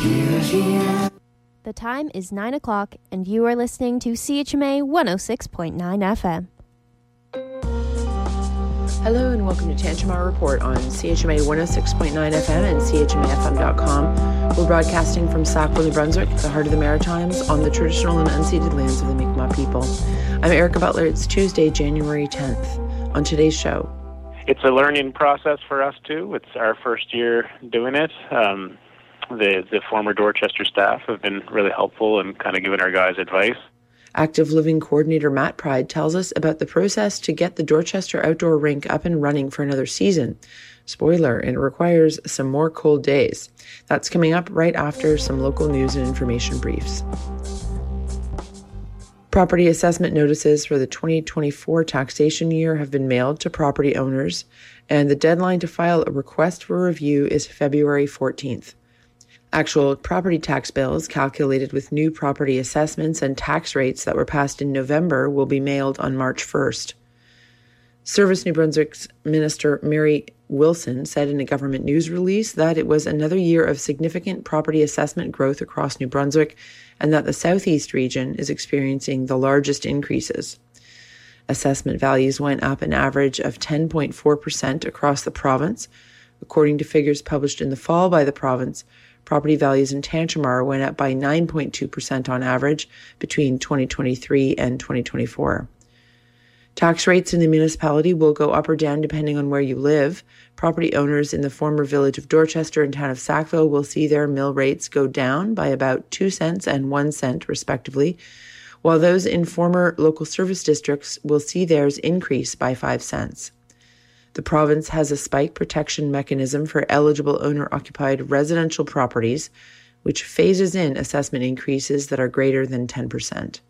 The time is 9 o'clock, and you are listening to CHMA 106.9 FM. Hello and welcome to Tantramar Report on CHMA 106.9 FM and CHMAFM.com. We're broadcasting from Sackville, New Brunswick, the heart of the Maritimes, on the traditional and unceded lands of the Mi'kmaq people. I'm Erica Butler. It's Tuesday, January 10th. On today's show, it's a learning process for us too. It's our first year doing it. Um, the the former Dorchester staff have been really helpful and kind of giving our guys advice. Active Living Coordinator Matt Pride tells us about the process to get the Dorchester outdoor rink up and running for another season. Spoiler, it requires some more cold days. That's coming up right after some local news and information briefs. Property assessment notices for the 2024 taxation year have been mailed to property owners, and the deadline to file a request for review is February 14th. Actual property tax bills calculated with new property assessments and tax rates that were passed in November will be mailed on March 1st. Service New Brunswick's Minister Mary Wilson said in a government news release that it was another year of significant property assessment growth across New Brunswick and that the southeast region is experiencing the largest increases. Assessment values went up an average of 10.4% across the province. According to figures published in the fall by the province, Property values in Tantramar went up by 9.2% on average between 2023 and 2024. Tax rates in the municipality will go up or down depending on where you live. Property owners in the former village of Dorchester and town of Sackville will see their mill rates go down by about 2 cents and 1 cent, respectively, while those in former local service districts will see theirs increase by 5 cents. The province has a spike protection mechanism for eligible owner occupied residential properties, which phases in assessment increases that are greater than 10%.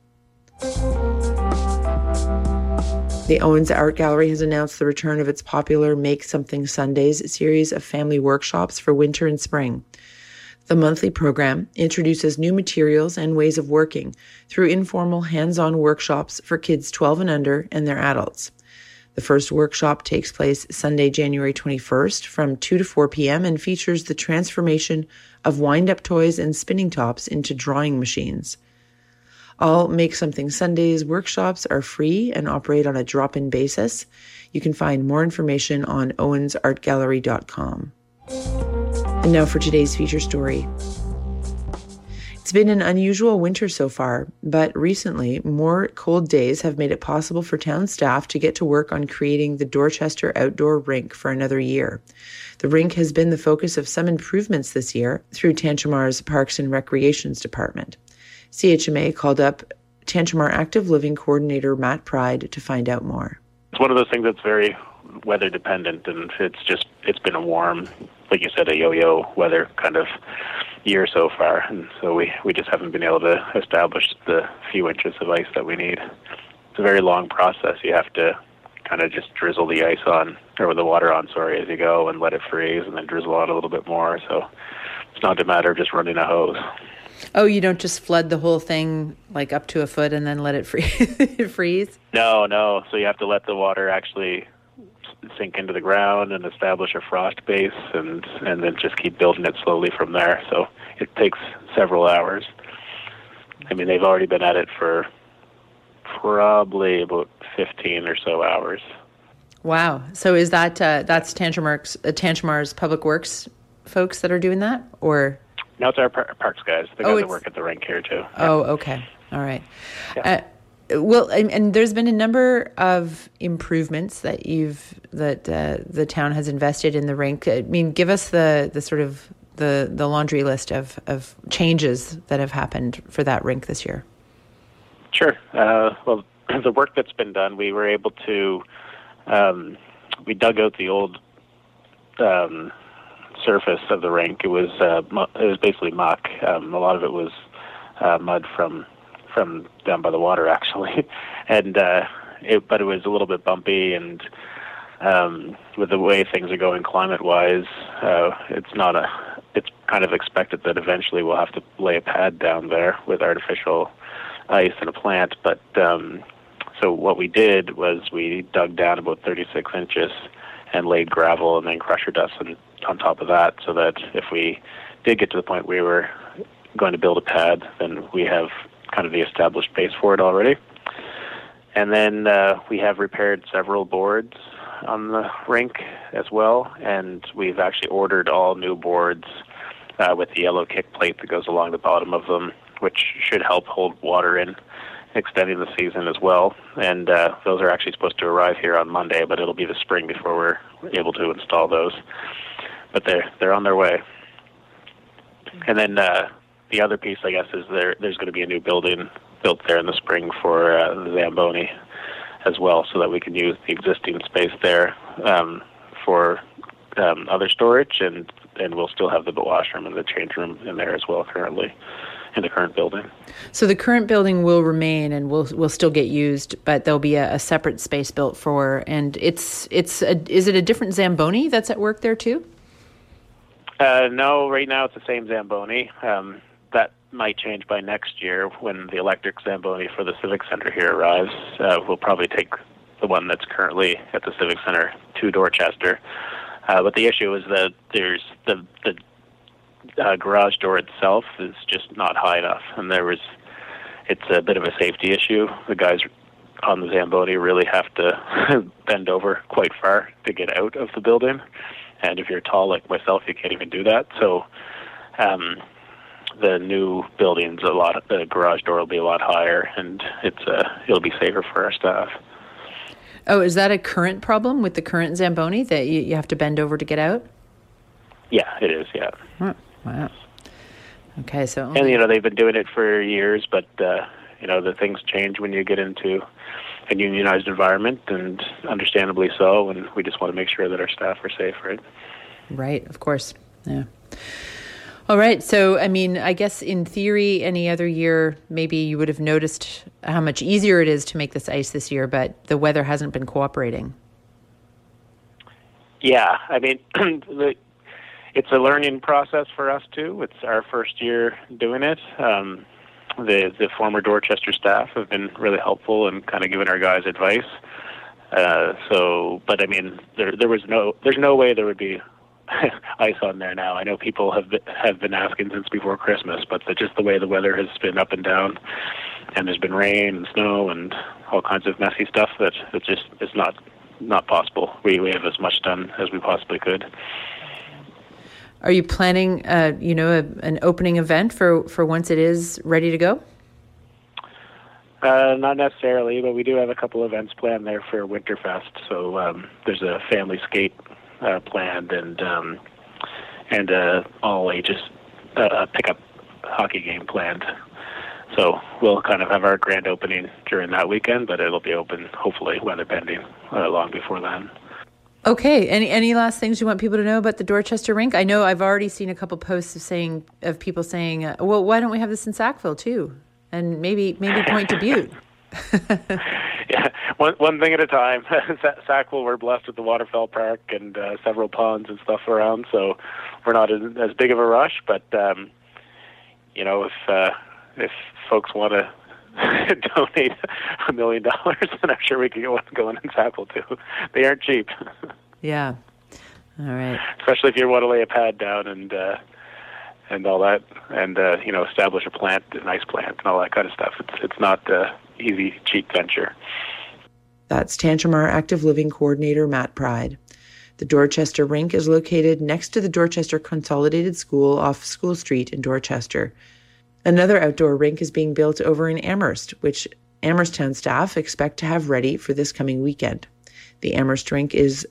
The Owens Art Gallery has announced the return of its popular Make Something Sundays series of family workshops for winter and spring. The monthly program introduces new materials and ways of working through informal hands on workshops for kids 12 and under and their adults. The first workshop takes place Sunday, January 21st from 2 to 4 p.m. and features the transformation of wind up toys and spinning tops into drawing machines. All Make Something Sundays workshops are free and operate on a drop in basis. You can find more information on owensartgallery.com. And now for today's feature story. It's been an unusual winter so far, but recently, more cold days have made it possible for town staff to get to work on creating the Dorchester Outdoor Rink for another year. The rink has been the focus of some improvements this year through Tantramar's Parks and Recreations Department. CHMA called up Tantramar Active Living Coordinator Matt Pride to find out more. It's one of those things that's very weather dependent, and it's just it's been a warm, like you said, a yo-yo weather kind of year so far, and so we we just haven't been able to establish the few inches of ice that we need. It's a very long process. You have to kind of just drizzle the ice on or the water on, sorry, as you go, and let it freeze, and then drizzle on a little bit more. So it's not a matter of just running a hose. Oh, you don't just flood the whole thing like up to a foot and then let it freeze? No, no. So you have to let the water actually sink into the ground and establish a frost base and and then just keep building it slowly from there. So it takes several hours. I mean, they've already been at it for probably about 15 or so hours. Wow. So is that uh, that's Tantramar's uh, Tantramar's Public Works folks that are doing that or No, it's our par- parks guys. The guys oh, that work at the rink here too. Oh, okay. All right. Yeah. Uh, well, and, and, there's been a number of improvements that you've that uh, the town has invested in the rink. I mean, give us the the sort of the the laundry list of of changes that have happened for that rink this year. Sure. Uh, well, the work that's been done, we were able to um, we dug out the old um, surface of the rink. It was uh, it was basically muck. Um, a lot of it was uh, mud from from down by the water actually, and uh, it, but it was a little bit bumpy and um, with the way things are going climate wise, uh, it's not a it's kind of expected that eventually we'll have to lay a pad down there with artificial ice and a plant. But um, so what we did was we dug down about 36 inches and laid gravel and then crusher dust on, on top of that, so that if we did get to the point we were going to build a pad, then we have kind of the established base for it already. And then uh, we have repaired several boards on the rink as well, and we've actually ordered all new boards uh, with the yellow kick plate that goes along the bottom of them, which should help hold water in extending the season as well. And uh, those are actually supposed to arrive here on Monday, but it'll be the spring before we're able to install those. But they're they're on their way. And then uh, the other piece, I guess, is there there's going to be a new building built there in the spring for uh, the Zamboni as well, so that we can use the existing space there um, for um, other storage, and and we'll still have the washroom and the change room in there as well currently in the current building. So the current building will remain and will will still get used, but there'll be a, a separate space built for. And it's it's a, is it a different Zamboni that's at work there too? Uh, no, right now it's the same Zamboni. Um, that might change by next year when the electric Zamboni for the Civic Center here arrives. Uh, we'll probably take the one that's currently at the Civic Center to Dorchester. Uh, but the issue is that there's the the uh, garage door itself is just not high enough, and there was it's a bit of a safety issue. The guys on the Zamboni really have to bend over quite far to get out of the building, and if you're tall like myself, you can't even do that. So. Um, the new building's a lot. The garage door will be a lot higher, and it's uh, it'll be safer for our staff. Oh, is that a current problem with the current Zamboni that you, you have to bend over to get out? Yeah, it is. Yeah. Huh. Wow. Okay, so and you know they've been doing it for years, but uh, you know the things change when you get into a unionized environment, and understandably so. And we just want to make sure that our staff are safe, right? Right, of course. Yeah. All right. So, I mean, I guess in theory, any other year, maybe you would have noticed how much easier it is to make this ice this year, but the weather hasn't been cooperating. Yeah. I mean, it's a learning process for us, too. It's our first year doing it. Um, the, the former Dorchester staff have been really helpful and kind of giving our guys advice. Uh, so, but I mean, there there was no there's no way there would be ice on there now. I know people have been, have been asking since before Christmas, but the, just the way the weather has been up and down, and there's been rain and snow and all kinds of messy stuff that it just it's not not possible. We we have as much done as we possibly could. Are you planning, uh, you know, a, an opening event for for once it is ready to go? Uh, not necessarily, but we do have a couple events planned there for Winterfest. So um, there's a family skate uh, planned and um, and uh, all ages uh, pickup hockey game planned. So we'll kind of have our grand opening during that weekend, but it'll be open hopefully weather pending uh, long before then. Okay. Any any last things you want people to know about the Dorchester rink? I know I've already seen a couple posts of saying of people saying, uh, "Well, why don't we have this in Sackville too?" And maybe maybe point to Butte. yeah, one one thing at a time. Sackville, we're blessed with the Waterfowl Park and uh, several ponds and stuff around, so we're not in as big of a rush. But um, you know, if uh, if folks want to donate a million dollars, then I'm sure we can get one going in Sackville too. They aren't cheap. yeah. All right. Especially if you want to lay a pad down and uh, and all that, and uh, you know, establish a plant, a nice plant, and all that kind of stuff. It's it's not. Uh, easy, cheap venture. That's Tantramar Active Living Coordinator Matt Pride. The Dorchester Rink is located next to the Dorchester Consolidated School off School Street in Dorchester. Another outdoor rink is being built over in Amherst, which Amhersttown staff expect to have ready for this coming weekend. The Amherst rink is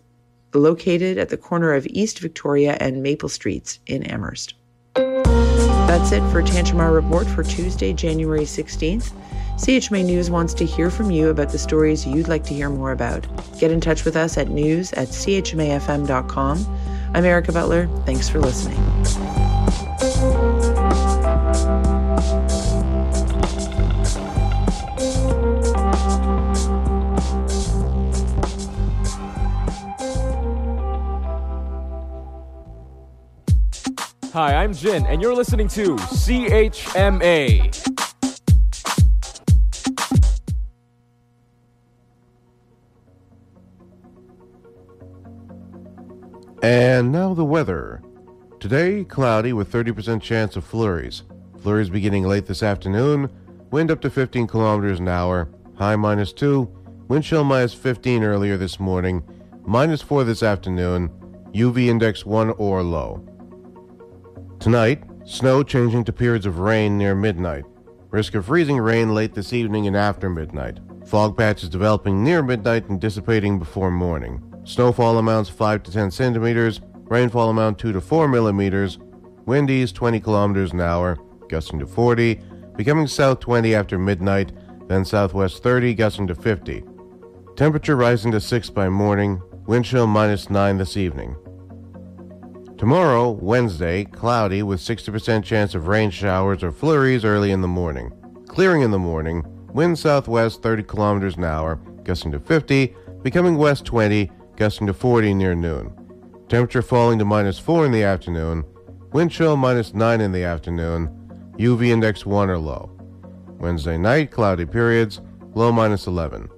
located at the corner of East Victoria and Maple Streets in Amherst. That's it for Tantramar Report for Tuesday, January 16th. CHMA News wants to hear from you about the stories you'd like to hear more about. Get in touch with us at news at chmafm.com. I'm Erica Butler. Thanks for listening. Hi, I'm Jin, and you're listening to CHMA. And now the weather. Today, cloudy with 30% chance of flurries. Flurries beginning late this afternoon. Wind up to 15 kilometers an hour. High minus 2. Wind chill minus 15 earlier this morning. Minus 4 this afternoon. UV index 1 or low. Tonight, snow changing to periods of rain near midnight. Risk of freezing rain late this evening and after midnight. Fog patches developing near midnight and dissipating before morning. Snowfall amounts 5 to 10 centimeters. Rainfall amount 2 to 4 millimeters. Windies 20 kilometers an hour, gusting to 40. Becoming south 20 after midnight, then southwest 30, gusting to 50. Temperature rising to 6 by morning. Wind chill minus 9 this evening. Tomorrow, Wednesday, cloudy with 60% chance of rain showers or flurries early in the morning. Clearing in the morning, wind southwest 30 kilometers an hour, gusting to 50, becoming west 20, gusting to 40 near noon. Temperature falling to minus 4 in the afternoon, wind chill minus 9 in the afternoon, UV index 1 or low. Wednesday night, cloudy periods, low minus 11.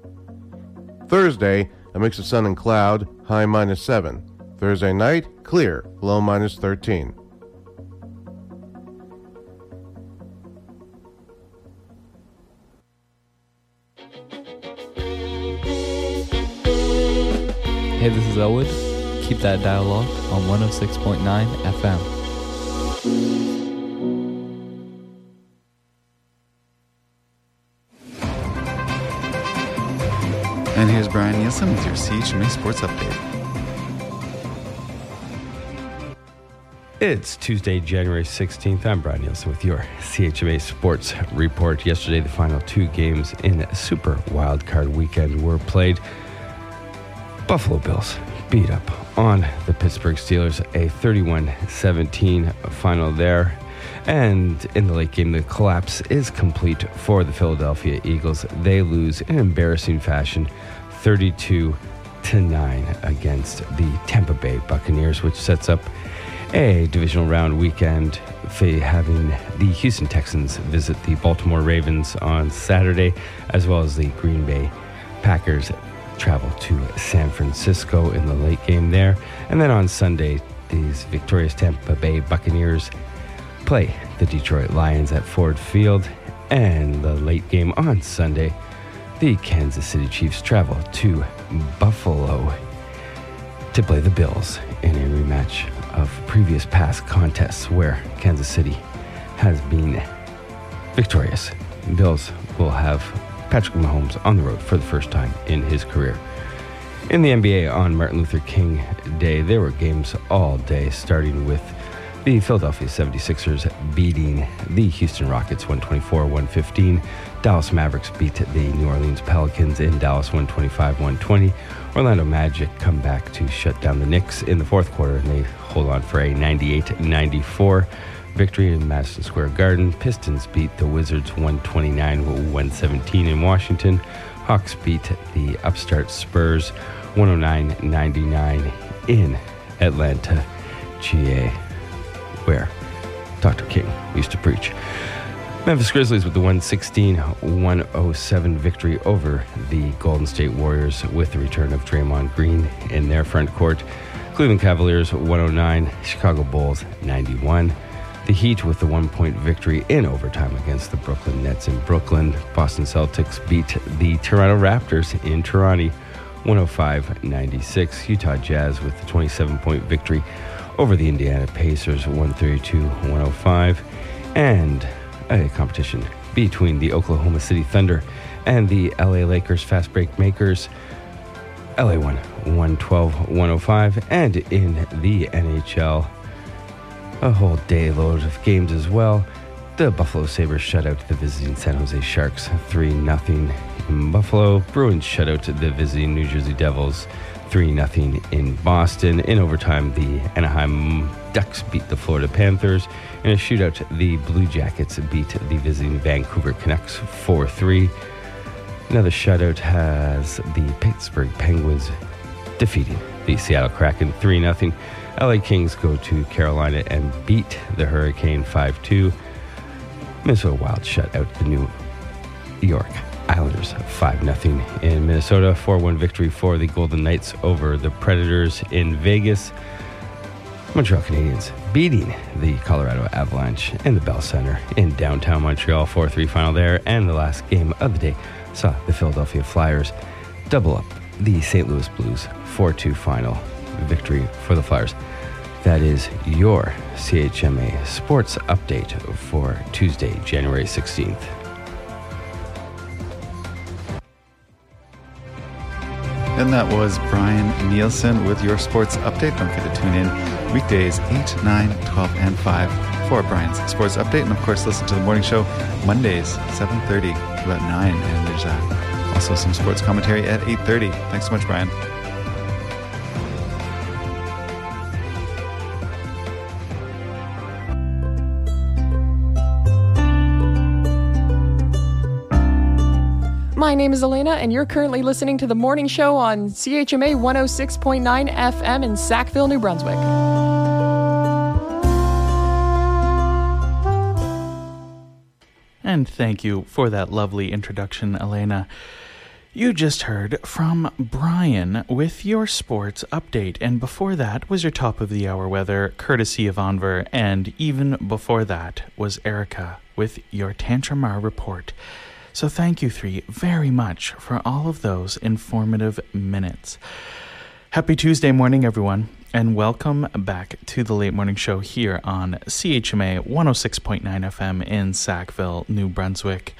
Thursday, a mix of sun and cloud, high minus 7. Thursday night, clear, low minus 13. Hey, this is Elwood. Keep that dialogue on 106.9 FM. And here's Brian Nielsen with your CHMA Sports Update. It's Tuesday, January 16th. I'm Brian Nielsen with your CHMA Sports Report. Yesterday, the final two games in Super Wildcard Weekend were played. Buffalo Bills beat up on the Pittsburgh Steelers, a 31 17 final there. And in the late game, the collapse is complete for the Philadelphia Eagles. They lose in embarrassing fashion 32 to 9 against the Tampa Bay Buccaneers, which sets up a divisional round weekend, having the Houston Texans visit the Baltimore Ravens on Saturday, as well as the Green Bay Packers travel to San Francisco in the late game there. And then on Sunday, these victorious Tampa Bay Buccaneers play the Detroit Lions at Ford Field. And the late game on Sunday, the Kansas City Chiefs travel to Buffalo to play the Bills in a rematch of previous past contests where Kansas City has been victorious. Bills will have Patrick Mahomes on the road for the first time in his career. In the NBA on Martin Luther King Day, there were games all day, starting with the Philadelphia 76ers beating the Houston Rockets 124 115. Dallas Mavericks beat the New Orleans Pelicans in Dallas 125 120. Orlando Magic come back to shut down the Knicks in the fourth quarter and they hold on for a 98 94 victory in Madison Square Garden. Pistons beat the Wizards 129 117 in Washington. Hawks beat the upstart Spurs 109 99 in Atlanta, GA where Dr. King used to preach. Memphis Grizzlies with the 116 107 victory over the Golden State Warriors with the return of Draymond Green in their front court. Cleveland Cavaliers 109, Chicago Bulls 91. The Heat with the one point victory in overtime against the Brooklyn Nets in Brooklyn. Boston Celtics beat the Toronto Raptors in Toronto 105 96. Utah Jazz with the 27 point victory over the Indiana Pacers 132 105. And a competition between the Oklahoma City Thunder and the LA Lakers fast break makers. LA won 112 105. And in the NHL, a whole day load of games as well. The Buffalo Sabres shut out the visiting San Jose Sharks 3 0 in Buffalo. Bruins shut out the visiting New Jersey Devils 3 0 in Boston. In overtime, the Anaheim Ducks beat the Florida Panthers. In a shootout, the Blue Jackets beat the visiting Vancouver Canucks 4 3. Another shutout has the Pittsburgh Penguins defeating the Seattle Kraken 3 0. LA Kings go to Carolina and beat the Hurricane 5 2. Minnesota Wild shut out the New York Islanders 5 0 in Minnesota. 4 1 victory for the Golden Knights over the Predators in Vegas. Montreal Canadiens beating the Colorado Avalanche in the Bell Center in downtown Montreal. 4 3 final there. And the last game of the day saw the Philadelphia Flyers double up the St. Louis Blues 4 2 final victory for the Flyers. That is your CHMA sports update for Tuesday, January 16th. And that was Brian Nielsen with your sports update. Don't forget to tune in weekdays 8, 9, 12, and 5 for Brian's sports update. And of course, listen to the morning show Mondays, 7.30 to about 9. And there's uh, also some sports commentary at 8.30. Thanks so much, Brian. My name is Elena, and you're currently listening to the morning show on CHMA 106.9 FM in Sackville, New Brunswick. And thank you for that lovely introduction, Elena. You just heard from Brian with your sports update, and before that was your top of the hour weather, courtesy of Enver, and even before that was Erica with your Tantramar report. So thank you three very much for all of those informative minutes. Happy Tuesday morning, everyone, and welcome back to the late morning show here on CHMA 106.9 FM in Sackville, New Brunswick.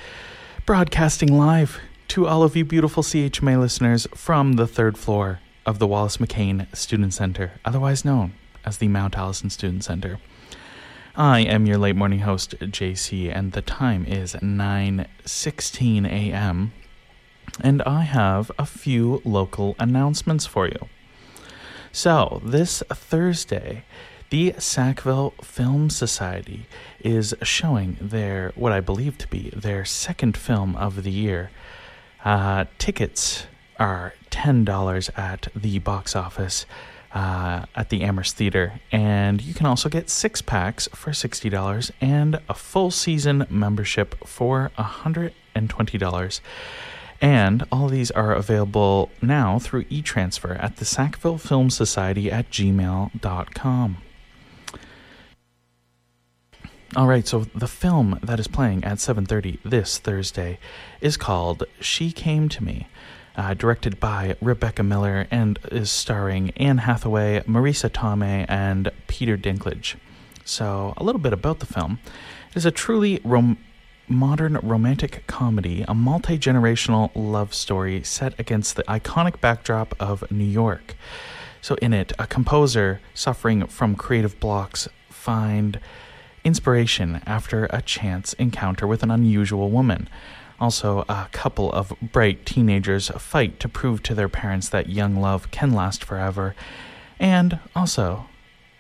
Broadcasting live to all of you beautiful CHMA listeners from the third floor of the Wallace McCain Student Center, otherwise known as the Mount Allison Student Center. I am your late morning host, JC, and the time is 9:16 a.m. And I have a few local announcements for you. So, this Thursday, the Sackville Film Society is showing their what I believe to be their second film of the year. Uh, tickets are $10 at the box office uh, at the Amherst Theater. And you can also get six packs for $60 and a full season membership for $120. And all these are available now through e transfer at the Sackville Film Society at gmail.com. All right, so the film that is playing at 7:30 this Thursday is called She Came to Me uh, directed by Rebecca Miller and is starring Anne Hathaway, Marisa Tomei, and Peter Dinklage. So, a little bit about the film. It is a truly rom- modern romantic comedy, a multi generational love story set against the iconic backdrop of New York. So, in it, a composer suffering from creative blocks find inspiration after a chance encounter with an unusual woman. Also, a couple of bright teenagers fight to prove to their parents that young love can last forever. And also,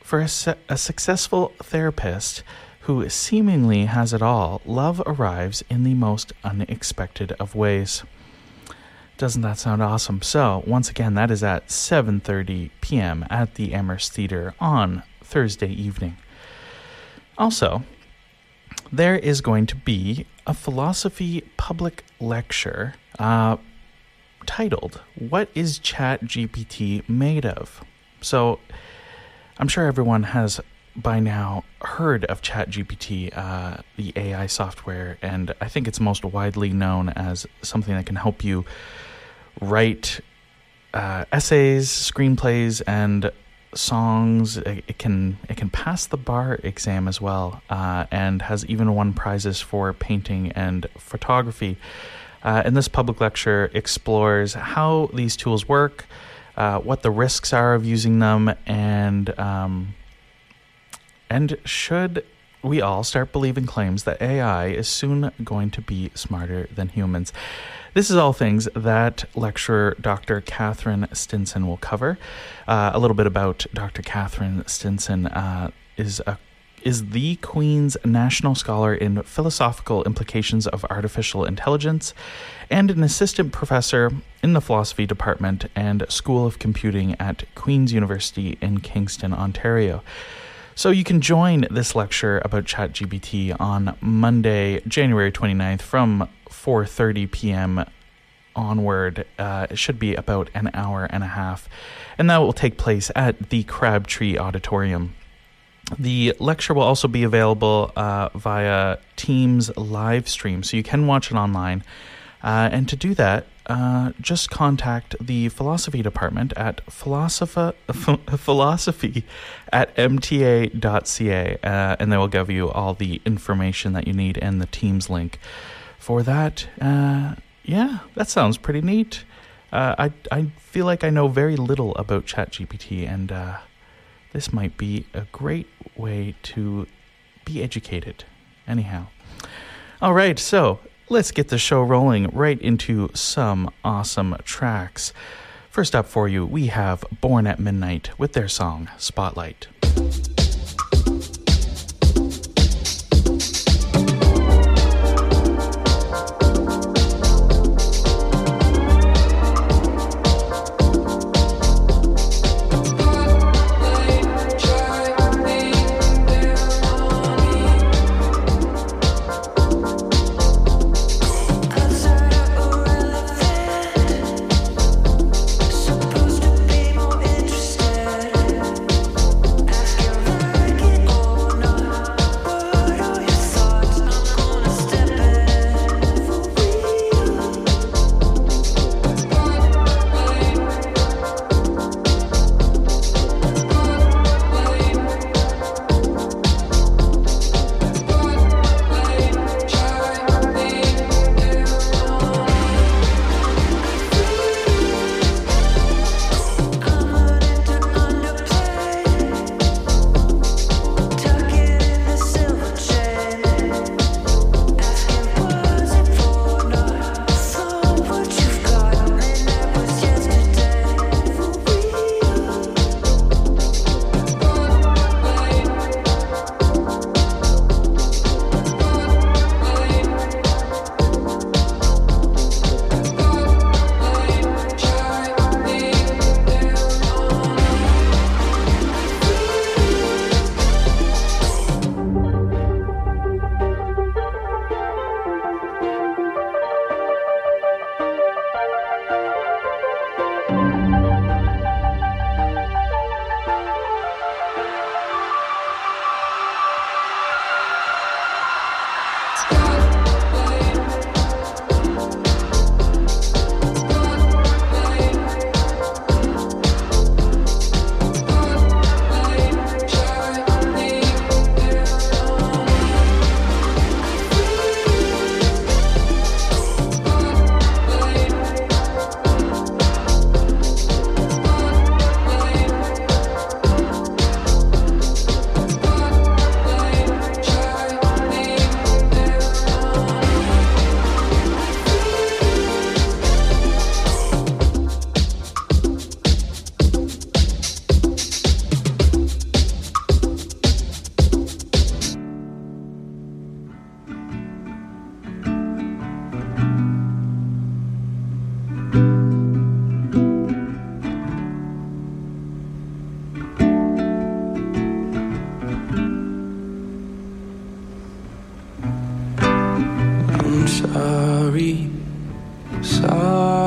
for a, su- a successful therapist who seemingly has it all, love arrives in the most unexpected of ways. Doesn't that sound awesome? So, once again, that is at 7:30 p.m. at the Amherst Theater on Thursday evening. Also, there is going to be a philosophy public lecture uh, titled What is ChatGPT Made of? So I'm sure everyone has by now heard of ChatGPT, uh, the AI software, and I think it's most widely known as something that can help you write uh, essays, screenplays, and songs. It, can it can pass the bar exam as well, uh, and has even won prizes for painting and photography. Uh, and this public lecture explores how these tools work, uh, what the risks are of using them, and um, and should we all start believing claims that AI is soon going to be smarter than humans. This is all things that lecturer Dr. Catherine Stinson will cover. Uh, a little bit about Dr. Catherine Stinson uh, is a is the Queen's National Scholar in Philosophical Implications of Artificial Intelligence and an assistant professor in the Philosophy Department and School of Computing at Queen's University in Kingston, Ontario. So you can join this lecture about ChatGPT on Monday, January 29th from 4:30 p.m. onward. Uh, it should be about an hour and a half, and that will take place at the Crabtree Auditorium. The lecture will also be available uh, via Teams live stream, so you can watch it online. Uh, and to do that, uh, just contact the philosophy department at philosophy, philosophy at mta.ca, uh, and they will give you all the information that you need and the Teams link for that. Uh, yeah, that sounds pretty neat. Uh, I I feel like I know very little about ChatGPT, and uh, this might be a great way to be educated. Anyhow, all right. So let's get the show rolling right into some awesome tracks. First up for you, we have Born at Midnight with their song Spotlight. I'm sorry,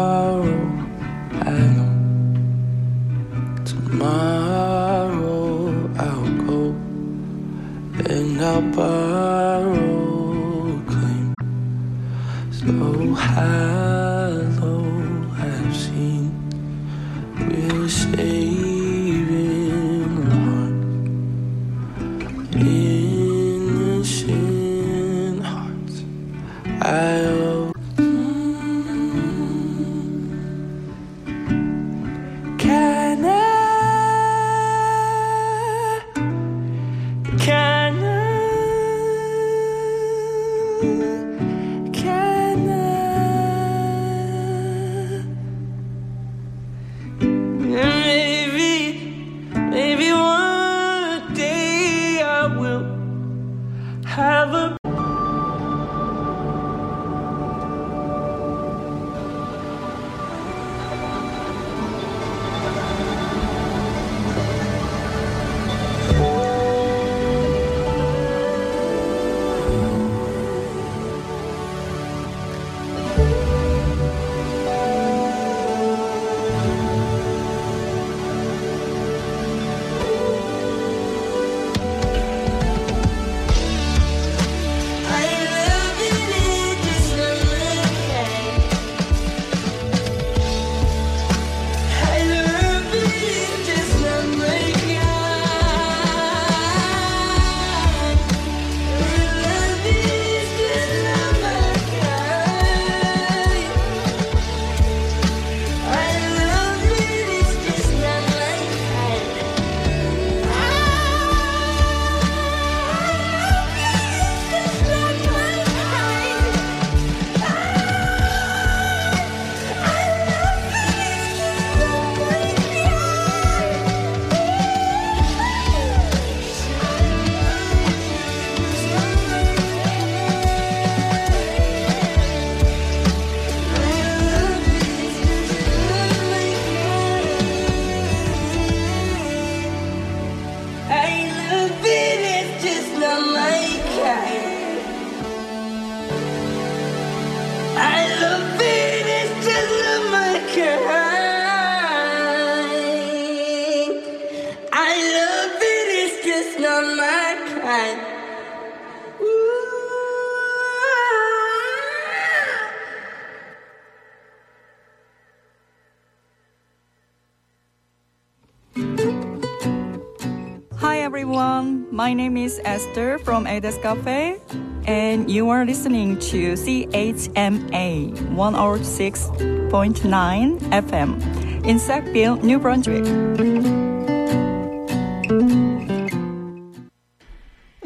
My name is Esther from Ada's Cafe, and you are listening to CHMA 106.9 FM in Sackville, New Brunswick.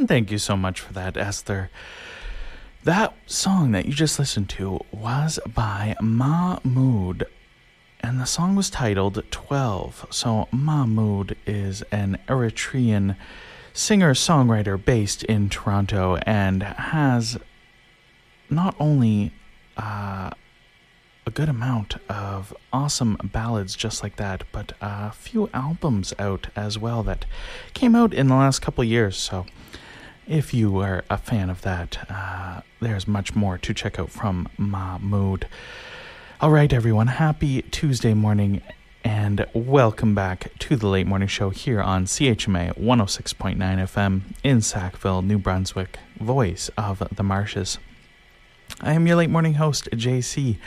Thank you so much for that, Esther. That song that you just listened to was by Mahmood, and the song was titled 12. So, Mahmood is an Eritrean singer songwriter based in Toronto and has not only uh, a good amount of awesome ballads just like that, but a few albums out as well that came out in the last couple years. So, if you are a fan of that, uh, there's much more to check out from Mahmood. All right, everyone, happy Tuesday morning and welcome back to the late morning show here on CHMA 106.9 FM in Sackville, New Brunswick, voice of the marshes. I am your late morning host, JC,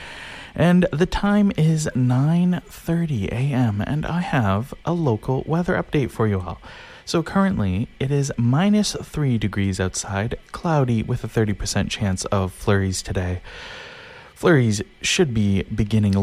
and the time is 9:30 a.m. and I have a local weather update for you all. So currently, it is minus 3 degrees outside, cloudy with a 30% chance of flurries today. Flurries should be beginning